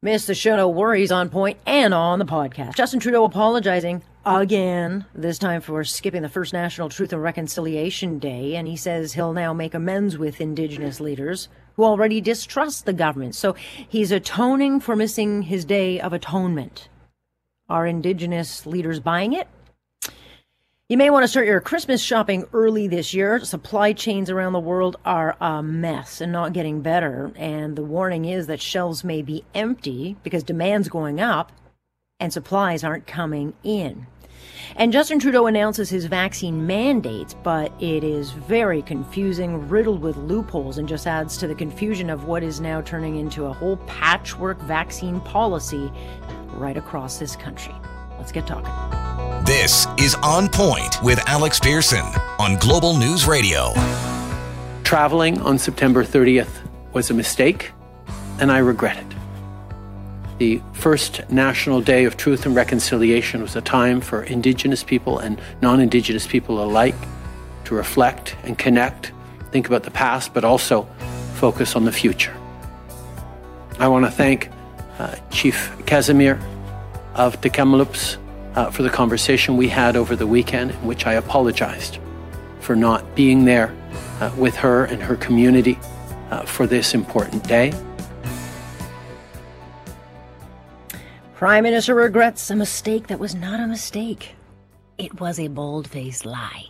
Miss the show, no worries on point and on the podcast. Justin Trudeau apologizing again, this time for skipping the first National Truth and Reconciliation Day, and he says he'll now make amends with Indigenous leaders who already distrust the government. So he's atoning for missing his day of atonement. Are Indigenous leaders buying it? You may want to start your Christmas shopping early this year. Supply chains around the world are a mess and not getting better. And the warning is that shelves may be empty because demand's going up and supplies aren't coming in. And Justin Trudeau announces his vaccine mandates, but it is very confusing, riddled with loopholes, and just adds to the confusion of what is now turning into a whole patchwork vaccine policy right across this country. Let's get talking. This is On Point with Alex Pearson on Global News Radio. Traveling on September 30th was a mistake, and I regret it. The first National Day of Truth and Reconciliation was a time for Indigenous people and non Indigenous people alike to reflect and connect, think about the past, but also focus on the future. I want to thank uh, Chief Casimir of the Kamloops uh, for the conversation we had over the weekend, in which I apologized for not being there uh, with her and her community uh, for this important day. Prime Minister regrets a mistake that was not a mistake. It was a bold faced lie.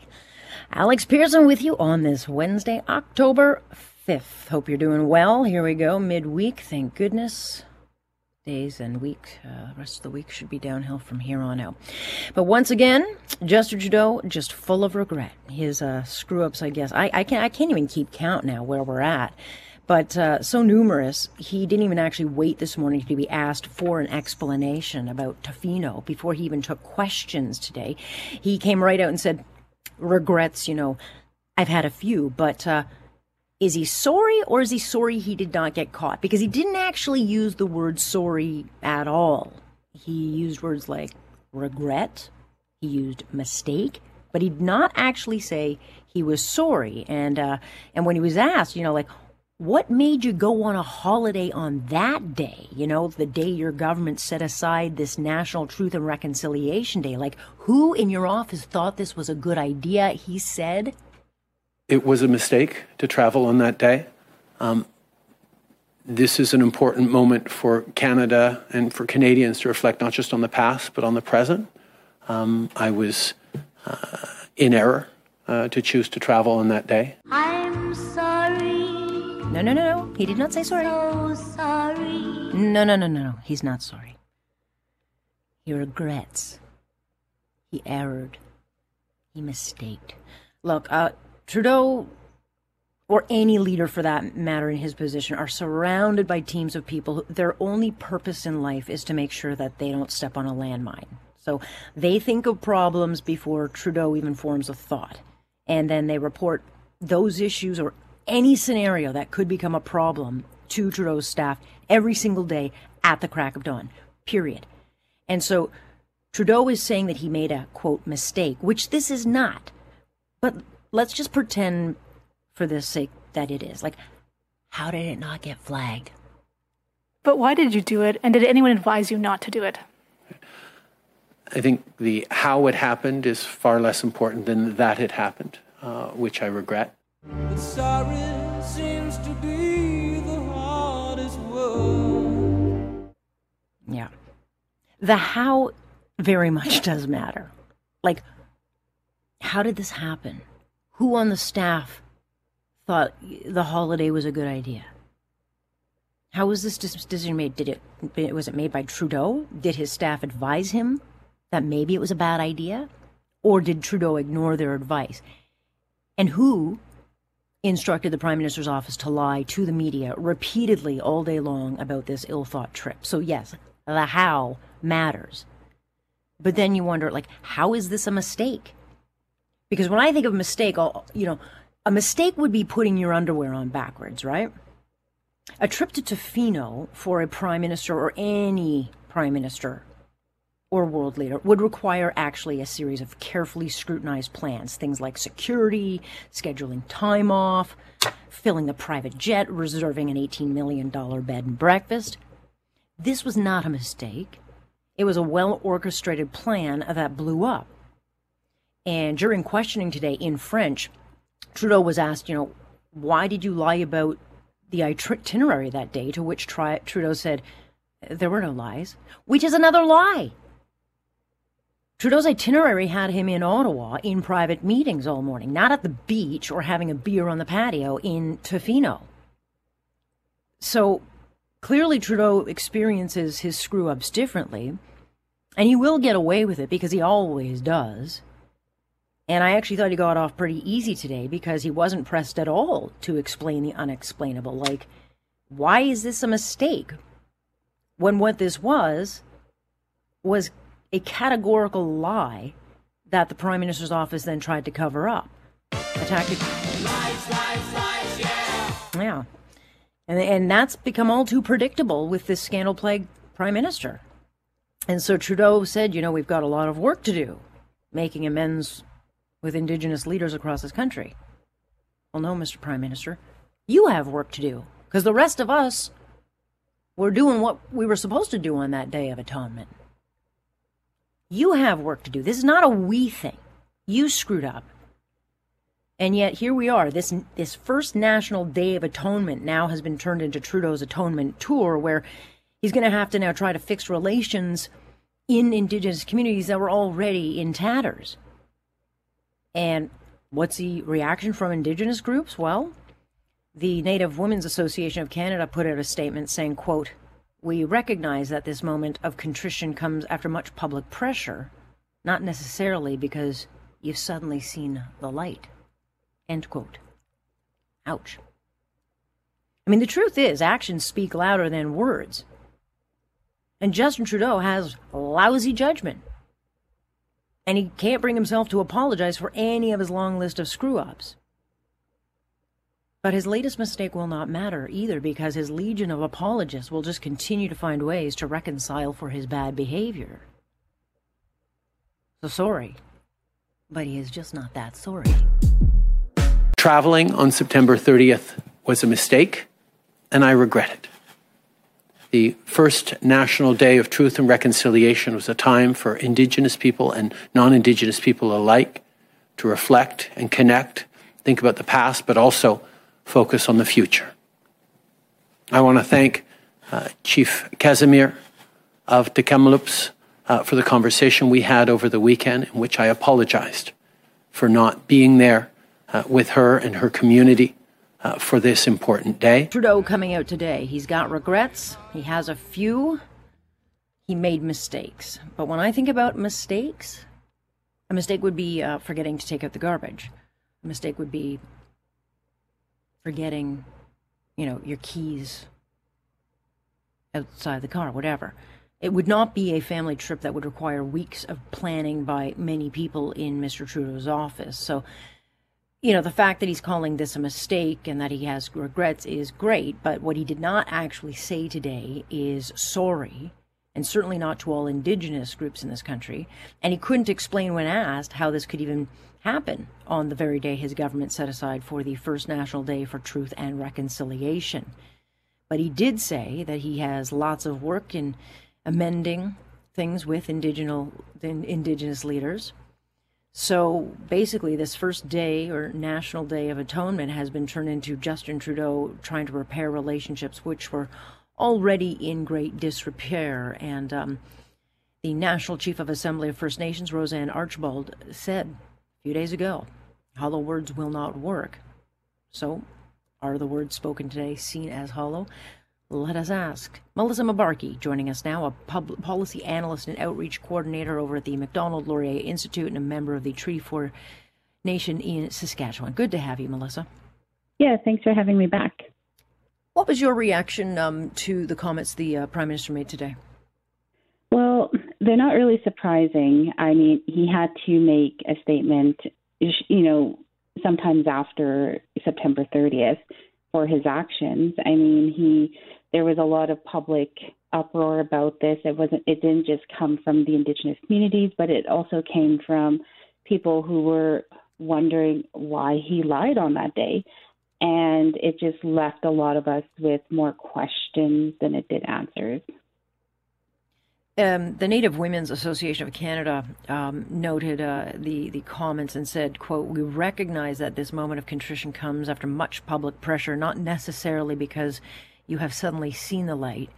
Alex Pearson with you on this Wednesday, October 5th. Hope you're doing well. Here we go, midweek, thank goodness days and week. Uh, rest of the week should be downhill from here on out. But once again, Justin Trudeau just full of regret. His uh, screw ups, I guess. I, I can't. I can't even keep count now where we're at. But uh, so numerous, he didn't even actually wait this morning to be asked for an explanation about Tofino before he even took questions today. He came right out and said, "Regrets, you know, I've had a few, but." Uh, is he sorry or is he sorry he did not get caught? Because he didn't actually use the word sorry at all. He used words like regret, he used mistake, but he did not actually say he was sorry. And uh, and when he was asked, you know, like what made you go on a holiday on that day? You know, the day your government set aside this National Truth and Reconciliation Day. Like, who in your office thought this was a good idea? He said, it was a mistake to travel on that day. Um, this is an important moment for Canada and for Canadians to reflect not just on the past, but on the present. Um, I was uh, in error uh, to choose to travel on that day. I'm sorry. No, no, no, no. He did not say sorry. So sorry. No, no, no, no, no. He's not sorry. He regrets. He erred. He mistaked. Look, uh, Trudeau, or any leader for that matter in his position, are surrounded by teams of people who their only purpose in life is to make sure that they don't step on a landmine. So they think of problems before Trudeau even forms a thought. And then they report those issues or any scenario that could become a problem to Trudeau's staff every single day at the crack of dawn, period. And so Trudeau is saying that he made a quote mistake, which this is not. But let's just pretend for the sake that it is. Like, how did it not get flagged? But why did you do it? And did anyone advise you not to do it? I think the how it happened is far less important than that it happened, uh, which I regret. sorry seems to be the hardest word. Yeah. The how very much does matter. Like, how did this happen? Who on the staff thought the holiday was a good idea? How was this decision made? Did it was it made by Trudeau? Did his staff advise him that maybe it was a bad idea, or did Trudeau ignore their advice? And who instructed the Prime Minister's office to lie to the media repeatedly all day long about this ill-thought trip? So yes, the how matters. But then you wonder, like, how is this a mistake? Because when I think of a mistake, I'll, you know, a mistake would be putting your underwear on backwards, right? A trip to Tofino for a prime minister or any prime minister or world leader would require actually a series of carefully scrutinized plans. Things like security, scheduling time off, filling the private jet, reserving an $18 million bed and breakfast. This was not a mistake. It was a well orchestrated plan that blew up. And during questioning today in French, Trudeau was asked, you know, why did you lie about the itinerary that day? To which Tri- Trudeau said, there were no lies, which is another lie. Trudeau's itinerary had him in Ottawa in private meetings all morning, not at the beach or having a beer on the patio in Tofino. So clearly, Trudeau experiences his screw ups differently, and he will get away with it because he always does. And I actually thought he got off pretty easy today because he wasn't pressed at all to explain the unexplainable. Like, why is this a mistake? When what this was was a categorical lie that the Prime Minister's office then tried to cover up. A tactic. Lies, lies, lies, yeah. Yeah. And, and that's become all too predictable with this scandal plagued Prime Minister. And so Trudeau said, you know, we've got a lot of work to do making amends with Indigenous leaders across this country. Well, no, Mr. Prime Minister, you have work to do because the rest of us were doing what we were supposed to do on that Day of Atonement. You have work to do. This is not a we thing. You screwed up. And yet here we are. This this first National Day of Atonement now has been turned into Trudeau's Atonement Tour, where he's going to have to now try to fix relations in Indigenous communities that were already in tatters. And what's the reaction from Indigenous groups? Well, the Native Women's Association of Canada put out a statement saying, quote, we recognize that this moment of contrition comes after much public pressure, not necessarily because you've suddenly seen the light. End quote. Ouch. I mean, the truth is, actions speak louder than words. And Justin Trudeau has lousy judgment. And he can't bring himself to apologize for any of his long list of screw ups. But his latest mistake will not matter either because his legion of apologists will just continue to find ways to reconcile for his bad behavior. So sorry, but he is just not that sorry. Traveling on September 30th was a mistake, and I regret it. The first National Day of Truth and Reconciliation was a time for Indigenous people and non Indigenous people alike to reflect and connect, think about the past, but also focus on the future. I want to thank uh, Chief Casimir of the Kamloops uh, for the conversation we had over the weekend, in which I apologized for not being there uh, with her and her community uh, for this important day. Trudeau coming out today. He's got regrets. He has a few. He made mistakes. But when I think about mistakes, a mistake would be uh, forgetting to take out the garbage. A mistake would be forgetting, you know, your keys outside the car, whatever. It would not be a family trip that would require weeks of planning by many people in Mr. Trudeau's office. So, you know, the fact that he's calling this a mistake and that he has regrets is great, but what he did not actually say today is sorry, and certainly not to all indigenous groups in this country. And he couldn't explain when asked how this could even happen on the very day his government set aside for the first National Day for Truth and Reconciliation. But he did say that he has lots of work in amending things with indigenous, leaders. So basically, this first day or National Day of Atonement has been turned into Justin Trudeau trying to repair relationships which were already in great disrepair. And um, the National Chief of Assembly of First Nations, Roseanne Archibald, said a few days ago. Hollow words will not work. So, are the words spoken today seen as hollow? Let us ask. Melissa Mbarki joining us now, a public policy analyst and outreach coordinator over at the Macdonald Laurier Institute and a member of the Treaty 4 Nation in Saskatchewan. Good to have you, Melissa. Yeah, thanks for having me back. What was your reaction um, to the comments the uh, Prime Minister made today? Well, they're not really surprising. I mean, he had to make a statement, you know, sometimes after September 30th for his actions. I mean, he there was a lot of public uproar about this. It wasn't it didn't just come from the indigenous communities, but it also came from people who were wondering why he lied on that day. And it just left a lot of us with more questions than it did answers. Um, the Native Women's Association of Canada um, noted uh, the the comments and said, "quote We recognize that this moment of contrition comes after much public pressure, not necessarily because you have suddenly seen the light."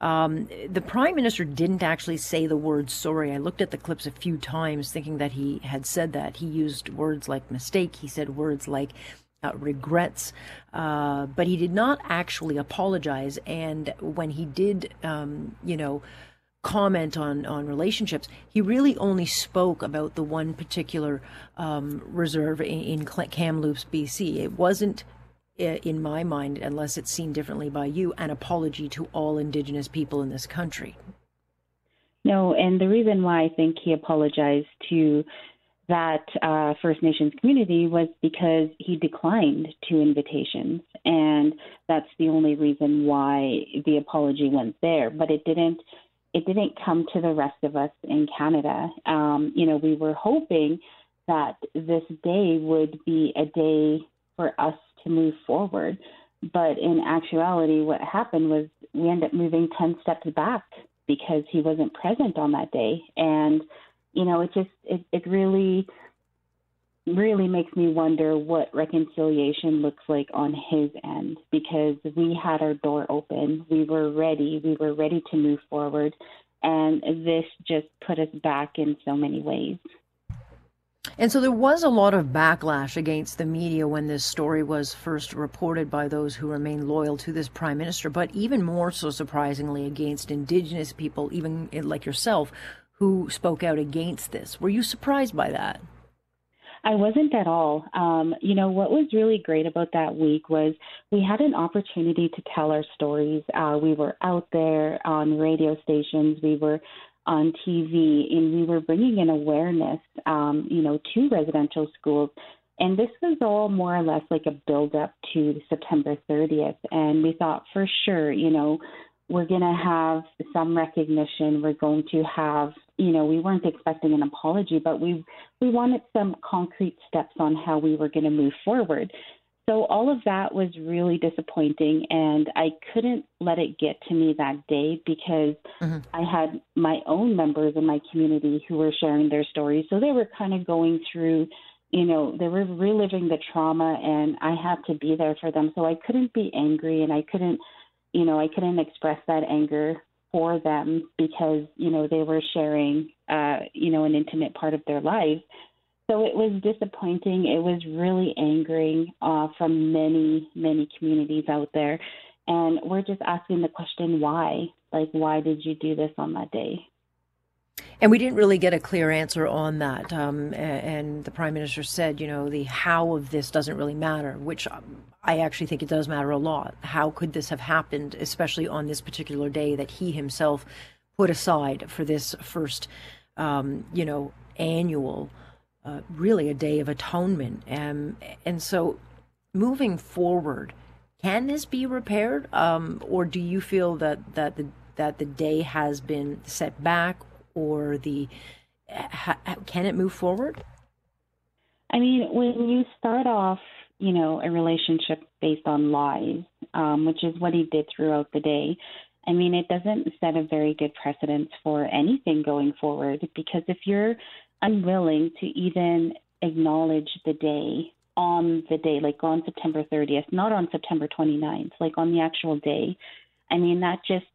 Um, the prime minister didn't actually say the word sorry. I looked at the clips a few times, thinking that he had said that. He used words like mistake. He said words like uh, regrets, uh, but he did not actually apologize. And when he did, um, you know comment on on relationships, he really only spoke about the one particular um, reserve in, in Kamloops, BC. It wasn't, in my mind, unless it's seen differently by you, an apology to all Indigenous people in this country. No, and the reason why I think he apologized to that uh, First Nations community was because he declined two invitations, and that's the only reason why the apology went there. But it didn't it didn't come to the rest of us in Canada. Um, you know, we were hoping that this day would be a day for us to move forward. But in actuality, what happened was we ended up moving 10 steps back because he wasn't present on that day. And, you know, it just, it, it really, really makes me wonder what reconciliation looks like on his end because we had our door open. We were ready. We were ready to move forward. And this just put us back in so many ways. And so there was a lot of backlash against the media when this story was first reported by those who remain loyal to this prime minister, but even more so surprisingly against Indigenous people, even like yourself, who spoke out against this. Were you surprised by that? I wasn't at all. Um, you know, what was really great about that week was we had an opportunity to tell our stories. Uh, we were out there on radio stations, we were on TV, and we were bringing in awareness, um, you know, to residential schools. And this was all more or less like a build up to September 30th. And we thought for sure, you know, we're going to have some recognition. We're going to have, you know, we weren't expecting an apology, but we we wanted some concrete steps on how we were going to move forward. So all of that was really disappointing, and I couldn't let it get to me that day because mm-hmm. I had my own members in my community who were sharing their stories. So they were kind of going through, you know, they were reliving the trauma, and I had to be there for them. So I couldn't be angry, and I couldn't you know, I couldn't express that anger for them because, you know, they were sharing, uh, you know, an intimate part of their lives. So it was disappointing. It was really angering uh, from many, many communities out there. And we're just asking the question why? Like, why did you do this on that day? And we didn't really get a clear answer on that. Um, and the prime minister said, you know, the how of this doesn't really matter, which um, I actually think it does matter a lot. How could this have happened, especially on this particular day that he himself put aside for this first, um, you know, annual, uh, really a day of atonement? Um, and so moving forward, can this be repaired? Um, or do you feel that, that the that the day has been set back or the ha, can it move forward? I mean, when you start off, you know, a relationship based on lies, um, which is what he did throughout the day. I mean, it doesn't set a very good precedence for anything going forward because if you're unwilling to even acknowledge the day on the day, like on September 30th, not on September 29th, like on the actual day, I mean, that just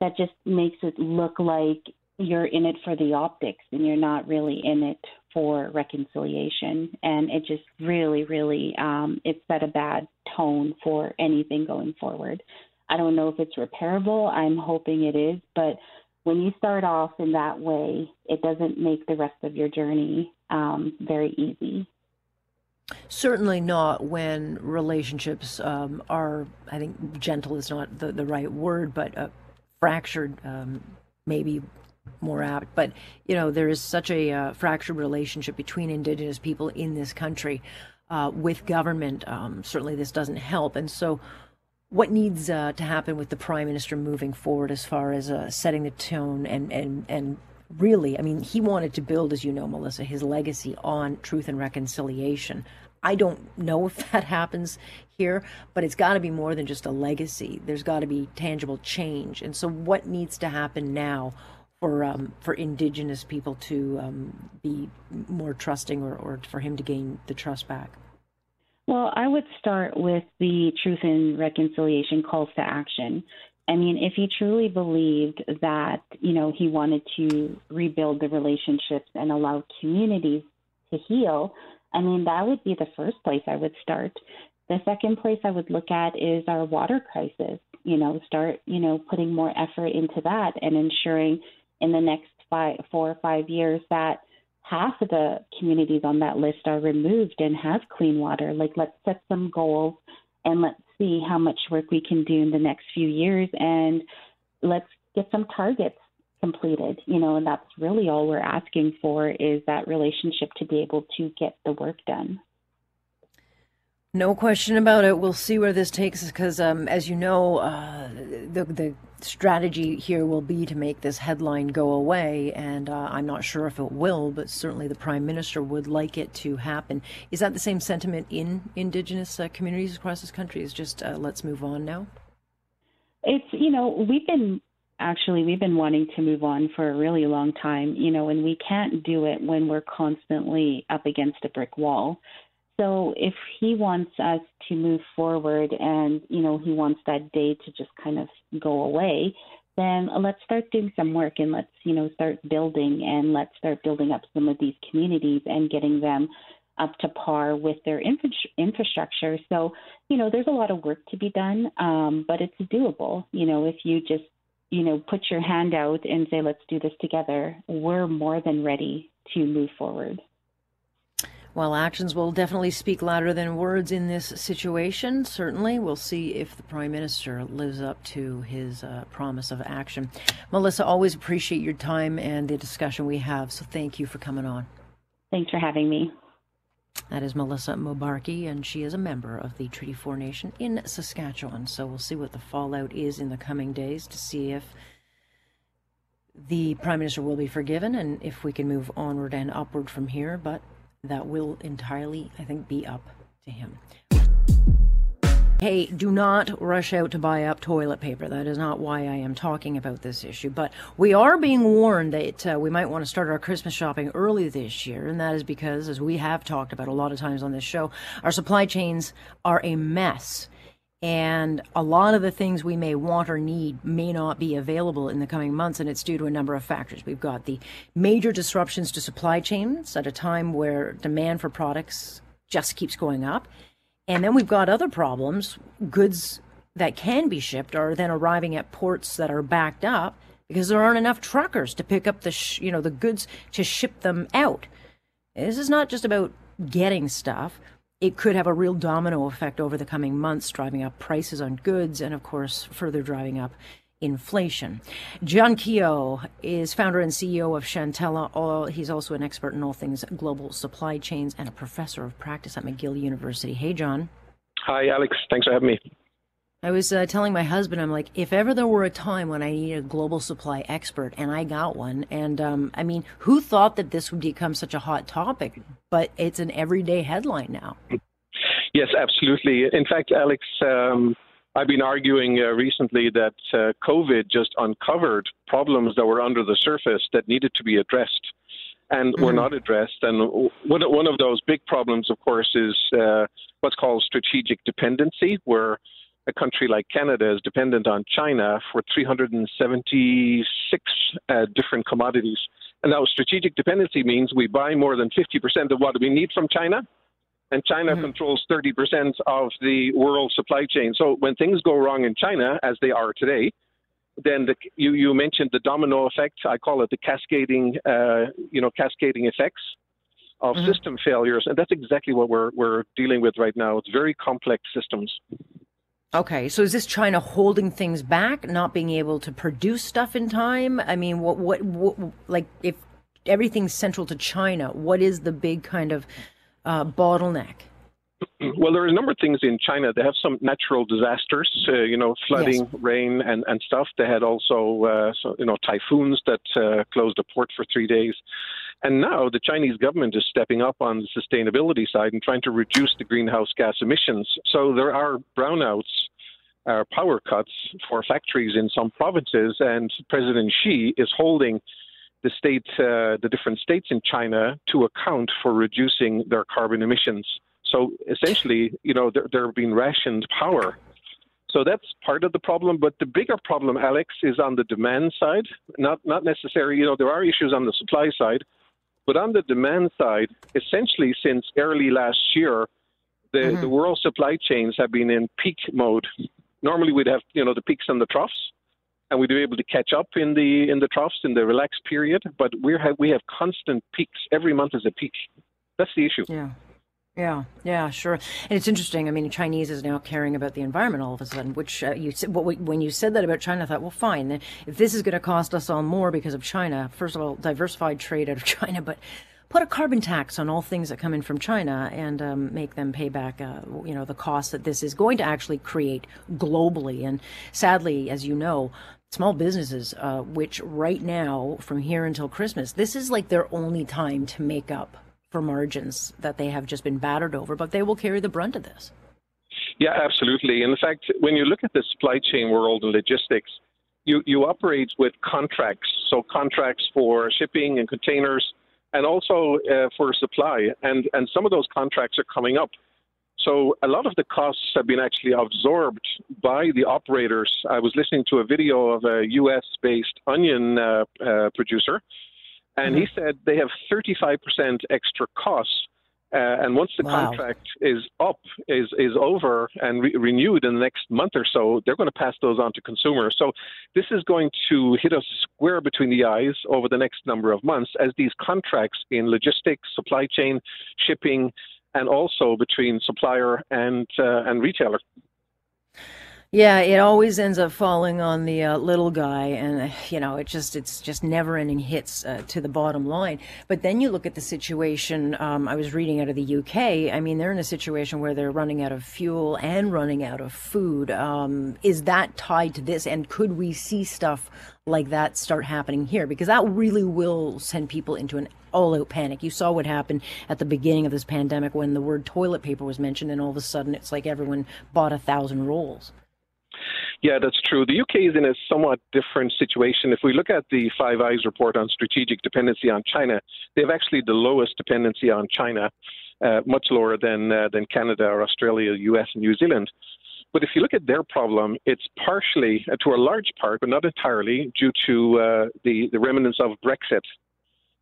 that just makes it look like you're in it for the optics and you're not really in it for reconciliation. And it just really really um, it set a bad tone for anything going forward. I don't know if it's repairable. I'm hoping it is but when you start off in that way it doesn't make the rest of your journey um, very easy Certainly not when relationships um, are, I think gentle is not the, the right word, but uh, fractured, um, maybe more apt. But you know, there is such a uh, fractured relationship between Indigenous people in this country uh, with government. Um, certainly, this doesn't help, and so. What needs uh, to happen with the prime minister moving forward, as far as uh, setting the tone and and and really, I mean, he wanted to build, as you know, Melissa, his legacy on truth and reconciliation. I don't know if that happens here, but it's got to be more than just a legacy. There's got to be tangible change. And so, what needs to happen now for um, for Indigenous people to um, be more trusting, or, or for him to gain the trust back? Well, I would start with the Truth and Reconciliation calls to action. I mean, if he truly believed that, you know, he wanted to rebuild the relationships and allow communities to heal, I mean, that would be the first place I would start. The second place I would look at is our water crisis. You know, start, you know, putting more effort into that and ensuring in the next five, four or five years that half of the communities on that list are removed and have clean water. Like, let's set some goals and let's see how much work we can do in the next few years and let's get some targets completed you know and that's really all we're asking for is that relationship to be able to get the work done no question about it. We'll see where this takes us because, um, as you know, uh, the the strategy here will be to make this headline go away, and uh, I'm not sure if it will, but certainly the prime minister would like it to happen. Is that the same sentiment in Indigenous uh, communities across this country? Is just uh, let's move on now. It's you know we've been actually we've been wanting to move on for a really long time, you know, and we can't do it when we're constantly up against a brick wall. So if he wants us to move forward and, you know, he wants that day to just kind of go away, then let's start doing some work and let's, you know, start building and let's start building up some of these communities and getting them up to par with their infra- infrastructure. So, you know, there's a lot of work to be done, um, but it's doable. You know, if you just, you know, put your hand out and say, let's do this together, we're more than ready to move forward. Well, actions will definitely speak louder than words in this situation. Certainly, we'll see if the Prime Minister lives up to his uh, promise of action. Melissa, always appreciate your time and the discussion we have, so thank you for coming on. Thanks for having me. That is Melissa Mbarki, and she is a member of the Treaty 4 Nation in Saskatchewan. So we'll see what the fallout is in the coming days to see if the Prime Minister will be forgiven and if we can move onward and upward from here. But that will entirely, I think, be up to him. Hey, do not rush out to buy up toilet paper. That is not why I am talking about this issue. But we are being warned that uh, we might want to start our Christmas shopping early this year. And that is because, as we have talked about a lot of times on this show, our supply chains are a mess. And a lot of the things we may want or need may not be available in the coming months, and it's due to a number of factors. We've got the major disruptions to supply chains at a time where demand for products just keeps going up. And then we've got other problems. Goods that can be shipped are then arriving at ports that are backed up because there aren't enough truckers to pick up the sh- you know the goods to ship them out. This is not just about getting stuff it could have a real domino effect over the coming months, driving up prices on goods and, of course, further driving up inflation. John Keogh is founder and CEO of Shantalla. He's also an expert in all things global supply chains and a professor of practice at McGill University. Hey, John. Hi, Alex. Thanks for having me. I was uh, telling my husband, I'm like, if ever there were a time when I needed a global supply expert, and I got one, and um, I mean, who thought that this would become such a hot topic? But it's an everyday headline now. Yes, absolutely. In fact, Alex, um, I've been arguing uh, recently that uh, COVID just uncovered problems that were under the surface that needed to be addressed and mm-hmm. were not addressed. And one, one of those big problems, of course, is uh, what's called strategic dependency, where a country like Canada is dependent on China for 376 uh, different commodities. And now strategic dependency means we buy more than 50% of what we need from China, and China mm-hmm. controls 30% of the world supply chain. So when things go wrong in China, as they are today, then the, you, you mentioned the domino effect. I call it the cascading, uh, you know, cascading effects of mm-hmm. system failures, and that's exactly what we're we're dealing with right now. It's very complex systems. Okay, so is this China holding things back, not being able to produce stuff in time? I mean, what, what, what like, if everything's central to China, what is the big kind of uh, bottleneck? Well, there are a number of things in China. They have some natural disasters, uh, you know, flooding, yes. rain, and, and stuff. They had also, uh, so, you know, typhoons that uh, closed the port for three days. And now the Chinese government is stepping up on the sustainability side and trying to reduce the greenhouse gas emissions. So there are brownouts uh, power cuts for factories in some provinces, and President Xi is holding the state, uh, the different states in China to account for reducing their carbon emissions. So essentially, you know, they're, they're being rationed power. So that's part of the problem. But the bigger problem, Alex, is on the demand side. Not not necessarily, you know, there are issues on the supply side, but on the demand side, essentially since early last year, the, mm-hmm. the world supply chains have been in peak mode. Normally, we'd have you know the peaks and the troughs, and we'd be able to catch up in the in the troughs in the relaxed period. But we have we have constant peaks. Every month is a peak. That's the issue. Yeah. Yeah, yeah, sure. And it's interesting. I mean, Chinese is now caring about the environment all of a sudden. Which uh, you said, when you said that about China, I thought, well, fine. If this is going to cost us all more because of China, first of all, diversified trade out of China, but put a carbon tax on all things that come in from China and um, make them pay back, uh, you know, the cost that this is going to actually create globally. And sadly, as you know, small businesses, uh, which right now, from here until Christmas, this is like their only time to make up for margins that they have just been battered over, but they will carry the brunt of this. Yeah, absolutely. In fact, when you look at the supply chain world and logistics, you, you operate with contracts. So, contracts for shipping and containers, and also uh, for supply. And, and some of those contracts are coming up. So a lot of the costs have been actually absorbed by the operators. I was listening to a video of a U.S. based onion uh, uh, producer, and mm-hmm. he said they have 35% extra costs uh, and once the wow. contract is up, is is over and re- renewed in the next month or so, they're going to pass those on to consumers. So this is going to hit us square between the eyes over the next number of months as these contracts in logistics, supply chain, shipping, and also between supplier and uh, and retailer. Yeah, it always ends up falling on the uh, little guy, and uh, you know, it just it's just never-ending hits uh, to the bottom line. But then you look at the situation. Um, I was reading out of the UK. I mean, they're in a situation where they're running out of fuel and running out of food. Um, is that tied to this? And could we see stuff like that start happening here? Because that really will send people into an all-out panic. You saw what happened at the beginning of this pandemic when the word toilet paper was mentioned, and all of a sudden, it's like everyone bought a thousand rolls. Yeah, that's true. The UK is in a somewhat different situation. If we look at the Five Eyes report on strategic dependency on China, they have actually the lowest dependency on China, uh, much lower than uh, than Canada or Australia, US, and New Zealand. But if you look at their problem, it's partially, uh, to a large part, but not entirely, due to uh, the the remnants of Brexit.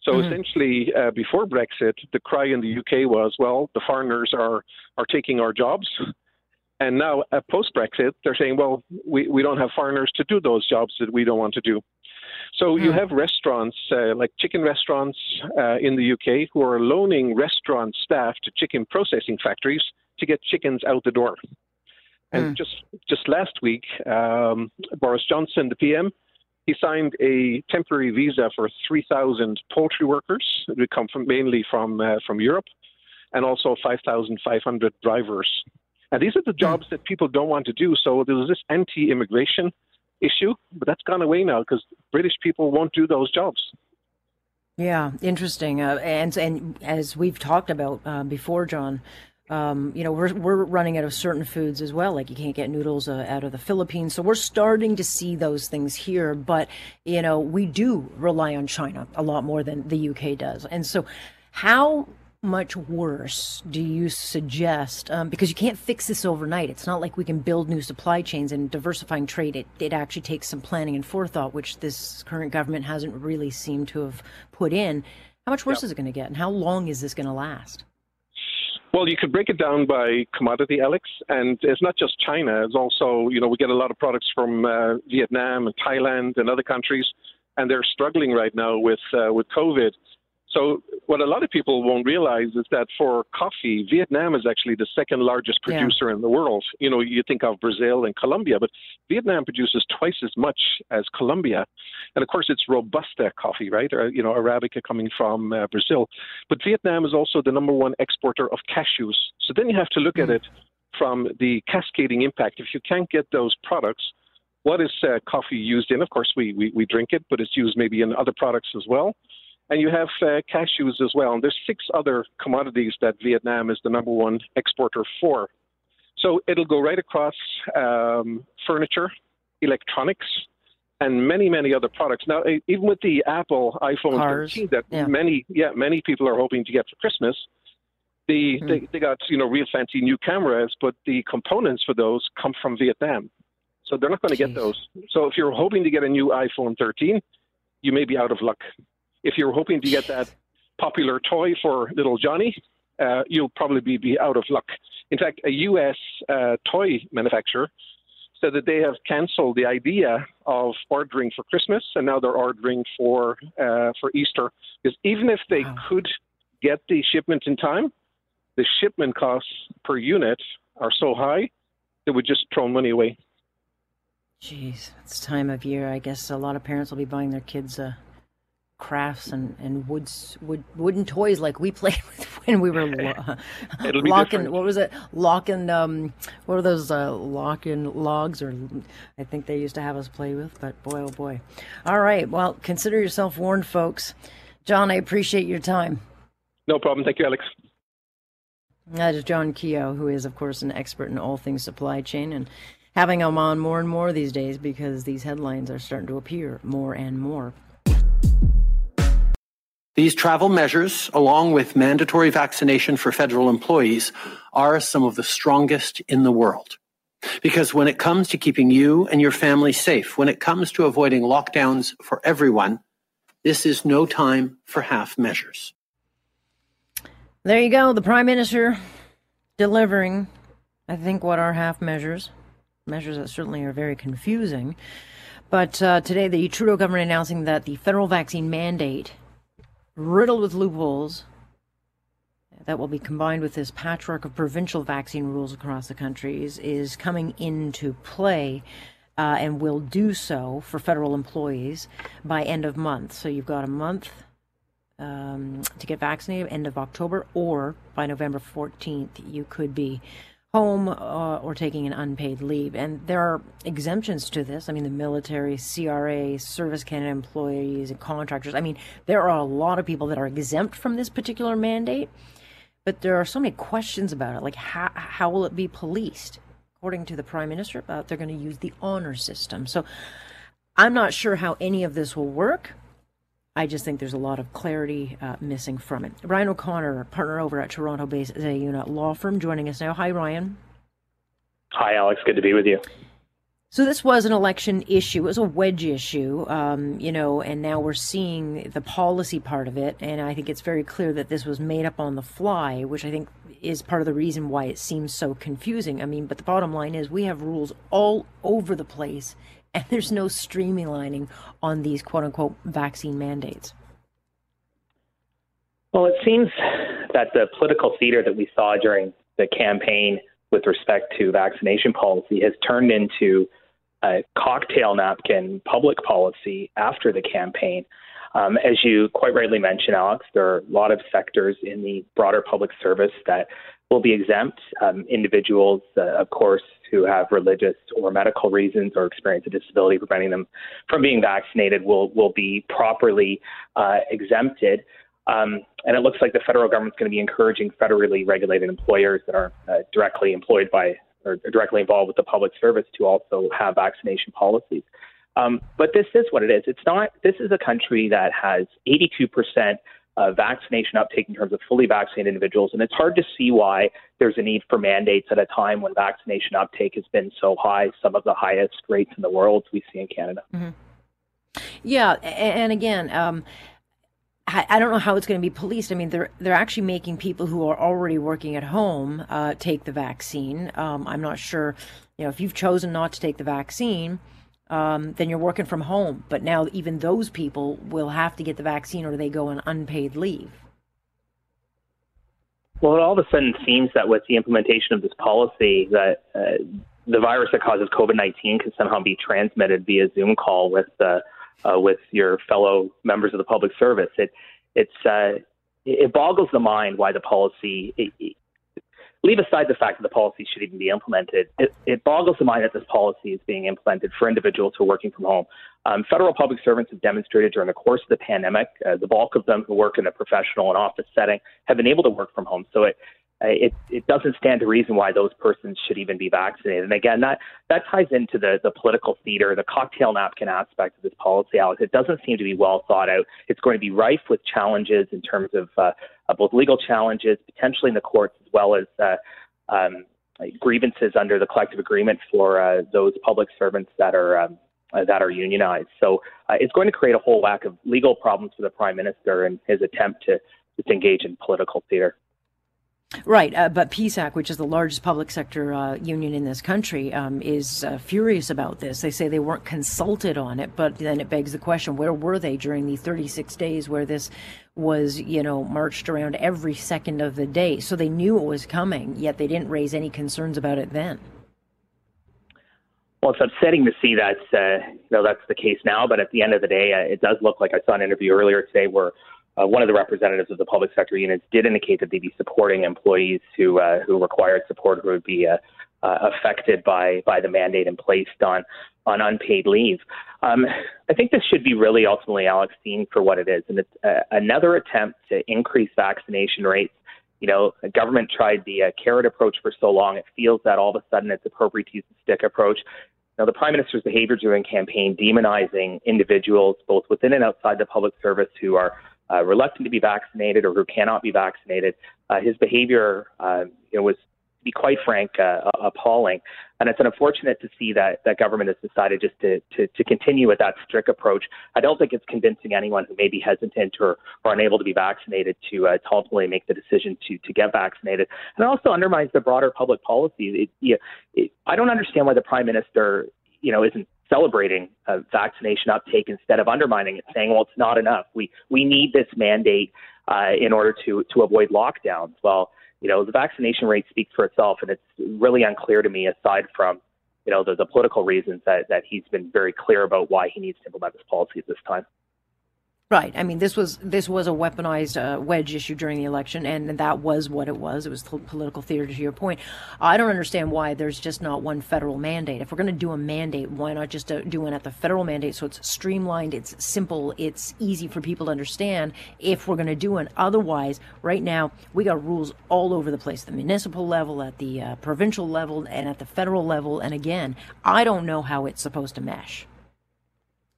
So mm-hmm. essentially, uh, before Brexit, the cry in the UK was, well, the foreigners are are taking our jobs. And now, uh, post Brexit, they're saying, well, we, we don't have foreigners to do those jobs that we don't want to do. So you hmm. have restaurants uh, like chicken restaurants uh, in the UK who are loaning restaurant staff to chicken processing factories to get chickens out the door. And mm. just just last week, um, Boris Johnson, the PM, he signed a temporary visa for 3,000 poultry workers who come from mainly from uh, from Europe, and also 5,500 drivers and these are the jobs that people don't want to do. So there's this anti immigration issue, but that's gone away now because British people won't do those jobs. Yeah, interesting. Uh, and and as we've talked about uh, before, John, um, you know, we're we're running out of certain foods as well. Like you can't get noodles uh, out of the Philippines, so we're starting to see those things here. But you know, we do rely on China a lot more than the UK does, and so how much worse do you suggest? Um, because you can't fix this overnight. It's not like we can build new supply chains and diversifying trade. It, it actually takes some planning and forethought, which this current government hasn't really seemed to have put in. How much worse yep. is it going to get, and how long is this going to last? Well, you could break it down by commodity, Alex, and it's not just China. It's also, you know, we get a lot of products from uh, Vietnam and Thailand and other countries, and they're struggling right now with uh, with COVID. So, what a lot of people won't realize is that for coffee, Vietnam is actually the second largest producer yeah. in the world. You know, you think of Brazil and Colombia, but Vietnam produces twice as much as Colombia. And of course, it's Robusta coffee, right? Or, you know, Arabica coming from uh, Brazil. But Vietnam is also the number one exporter of cashews. So then you have to look mm. at it from the cascading impact. If you can't get those products, what is uh, coffee used in? Of course, we, we, we drink it, but it's used maybe in other products as well. And you have uh, cashews as well. And there's six other commodities that Vietnam is the number one exporter for. So it'll go right across um, furniture, electronics, and many, many other products. Now, even with the Apple iPhone Cars. 13 that Yeah. many, yeah, many people are hoping to get for Christmas, the Hmm. they, they got you know real fancy new cameras, but the components for those come from Vietnam, so they're not going to get those. So if you're hoping to get a new iPhone 13, you may be out of luck. If you're hoping to get that popular toy for little Johnny, uh, you'll probably be, be out of luck. In fact, a U.S. Uh, toy manufacturer said that they have canceled the idea of ordering for Christmas, and now they're ordering for uh, for Easter. Because even if they Wow. could get the shipment in time, the shipment costs per unit are so high they would just throw money away. Jeez, it's time of year. I guess a lot of parents will be buying their kids uh, crafts and and woods wood wooden toys like we played with when we were lo- locking. What was it? Locking. Um, what are those? Uh, locking logs, or I think they used to have us play with. But boy, oh boy. All right. Well, consider yourself warned, folks. John, I appreciate your time. No problem. Thank you, Alex. That is John Keogh, who is, of course, an expert in all things supply chain and having him on more and more these days because these headlines are starting to appear more and more. These travel measures, along with mandatory vaccination for federal employees, are some of the strongest in the world. Because when it comes to keeping you and your family safe, when it comes to avoiding lockdowns for everyone, this is no time for half measures. There you go, the Prime Minister delivering, I think, what are half measures. Measures that certainly are very confusing. But uh, today, the Trudeau government announcing that the federal vaccine mandate, riddled with loopholes, that will be combined with this patchwork of provincial vaccine rules across the country is, is coming into play uh, and will do so for federal employees by end of month. So you've got a month um, to get vaccinated, end of October, or by November 14th, you could be home uh, or taking an unpaid leave. And there are exemptions to this. I mean, the military, CRA, Service Canada employees, and contractors. I mean, there are a lot of people that are exempt from this particular mandate. But there are so many questions about it. Like, how, how will it be policed? According to the Prime Minister, uh, they're going to use the honor system. So I'm not sure how any of this will work. I just think there's a lot of clarity uh, missing from it. Ryan O'Connor, partner over at Toronto based Zayuna Law Firm, joining us now. Hi, Ryan. Hi, Alex. Good to be with you. So this was an election issue. It was a wedge issue, um, you know, and now we're seeing the policy part of it. And I think it's very clear that this was made up on the fly, which I think is part of the reason why it seems so confusing. I mean, but the bottom line is we have rules all over the place, and there's no streamlining on these quote unquote vaccine mandates. Well, it seems that the political theater that we saw during the campaign with respect to vaccination policy has turned into a cocktail napkin public policy after the campaign. Um, as you quite rightly mentioned, Alex, there are a lot of sectors in the broader public service that will be exempt. Um, individuals, uh, of course, who have religious or medical reasons or experience a disability preventing them from being vaccinated will will be properly uh, exempted. Um, and it looks like the federal government's going to be encouraging federally regulated employers that are uh, directly employed by or directly involved with the public service to also have vaccination policies. Um, but this is what it is. It's not. This is a country that has 82 percent uh, vaccination uptake in terms of fully vaccinated individuals, and it's hard to see why there's a need for mandates at a time when vaccination uptake has been so high, some of the highest rates in the world we see in Canada. Yeah, and again, um, I I don't know how it's going to be policed. I mean, they're they're actually making people who are already working at home uh, take the vaccine. Um, I'm not sure, you know, if you've chosen not to take the vaccine, um, then you're working from home. But now even those people will have to get the vaccine, or they go on unpaid leave. Well, it all of a sudden seems that with the implementation of this policy, that uh, the virus that causes COVID nineteen can somehow be transmitted via Zoom call with uh, uh, with your fellow members of the public service. It it's uh, it boggles the mind why the policy. Leave aside the fact that the policy should even be implemented. It, it boggles the mind that this policy is being implemented for individuals who are working from home. Um, federal public servants have demonstrated during the course of the pandemic, uh, the bulk of them who work in a professional and office setting have been able to work from home. So it, it, it doesn't stand to reason why those persons should even be vaccinated. And again, that, that ties into the, the political theater, the cocktail napkin aspect of this policy, Alex. It doesn't seem to be well thought out. It's going to be rife with challenges in terms of uh, both legal challenges, potentially in the courts, as well as uh, um, grievances under the collective agreement for uh, those public servants that are um, uh, that are unionized. So uh, it's going to create a whole whack of legal problems for the prime minister and his attempt to, to engage in political theater. Right, uh, but PSAC, which is the largest public sector uh, union in this country, um, is uh, furious about this. They say they weren't consulted on it, but then it begs the question: Where were they during the 36 days where this was, you know, marched around every second of the day? So they knew it was coming, yet they didn't raise any concerns about it then. Well, it's upsetting to see that uh, you know that's the case now, but at the end of the day, uh, it does look like I saw an interview earlier today where uh, one of the representatives of the public sector unions did indicate that they'd be supporting employees who uh, who required support who would be uh, uh, affected by by the mandate and placed on on unpaid leave. Um, I think this should be really ultimately, Alex, seen for what it is, and it's uh, another attempt to increase vaccination rates. You know, the government tried the uh, carrot approach for so long; it feels that all of a sudden it's appropriate to use the stick approach. Now, the Prime Minister's behavior during campaign, demonizing individuals both within and outside the public service who are uh, reluctant to be vaccinated or who cannot be vaccinated. Uh, his behavior uh, you know, was, to be quite frank, uh, appalling. And it's unfortunate to see that that government has decided just to, to, to continue with that strict approach. I don't think it's convincing anyone who may be hesitant or, or unable to be vaccinated to, uh, ultimately make the decision to, to get vaccinated. And it also undermines the broader public policy. It, it, I don't understand why the prime minister, you know, isn't celebrating a vaccination uptake instead of undermining it, saying, "Well, it's not enough. We we need this mandate uh, in order to to avoid lockdowns." Well, you know, the vaccination rate speaks for itself, and it's really unclear to me, aside from you know the, the political reasons that that he's been very clear about why he needs to implement this policy at this time. Right. I mean, this was this was a weaponized uh, wedge issue during the election, and that was what it was. It was political theater. To your point, I don't understand why there's just not one federal mandate. If we're going to do a mandate, why not just uh, do one at the federal mandate so it's streamlined, it's simple, it's easy for people to understand. If we're going to do one, otherwise, right now we got rules all over the place, the municipal level, at the uh, provincial level, and at the federal level. And again, I don't know how it's supposed to mesh.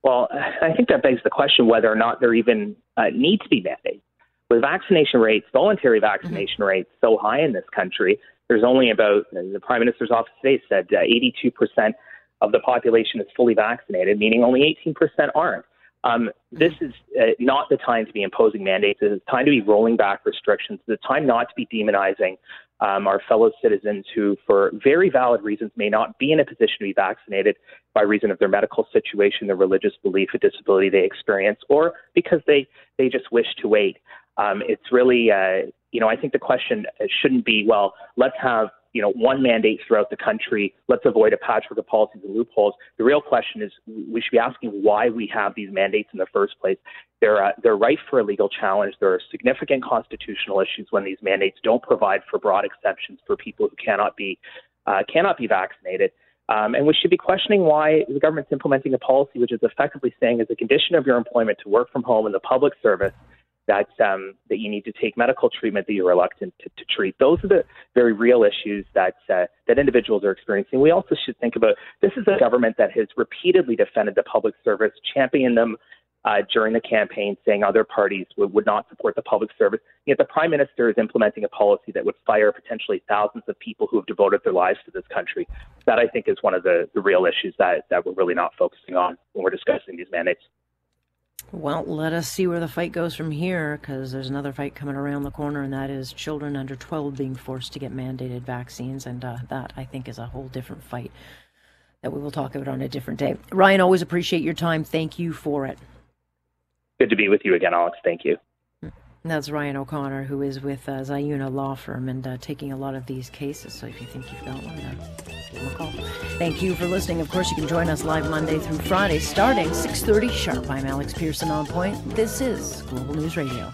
Well, I think that begs the question whether or not there even uh, need to be mandates. With vaccination rates, voluntary vaccination mm-hmm. rates so high in this country, there's only about, the Prime Minister's office today said uh, 82% of the population is fully vaccinated, meaning only 18% aren't. Um, this is uh, not the time to be imposing mandates. It's time to be rolling back restrictions. It's the time not to be demonizing um, our fellow citizens who, for very valid reasons, may not be in a position to be vaccinated by reason of their medical situation, their religious belief, a disability they experience, or because they, they just wish to wait. Um, it's really, uh, you know, I think the question shouldn't be, well, let's have you know, one mandate throughout the country. Let's avoid a patchwork of policies and loopholes. The real question is we should be asking why we have these mandates in the first place. They're, uh, they're for a legal challenge. There are significant constitutional issues when these mandates don't provide for broad exceptions for people who cannot be, uh, cannot be vaccinated. Um, and we should be questioning why the government's implementing a policy which is effectively saying, as a condition of your employment, to work from home in the public service, that um, that you need to take medical treatment that you're reluctant to, to treat. Those are the very real issues that uh, that individuals are experiencing. We also should think about this is a government that has repeatedly defended the public service, championed them uh, during the campaign, saying other parties would, would not support the public service. Yet the prime minister is implementing a policy that would fire potentially thousands of people who have devoted their lives to this country. That I think is one of the, the real issues that, that we're really not focusing on when we're discussing these mandates. Well, let us see where the fight goes from here, because there's another fight coming around the corner, and that is children under 12 being forced to get mandated vaccines, and uh, that I think is a whole different fight that we will talk about on a different day. Ryan, always appreciate your time. Thank you for it. Good to be with you again, Alex. Thank you. That's Ryan O'Connor, who is with uh, Zayuna Law Firm and uh, taking a lot of these cases. So if you think you've got one, uh, give him a call. Thank you for listening. Of course, you can join us live Monday through Friday, starting 6:30 sharp. I'm Alex Pearson on point. This is Global News Radio.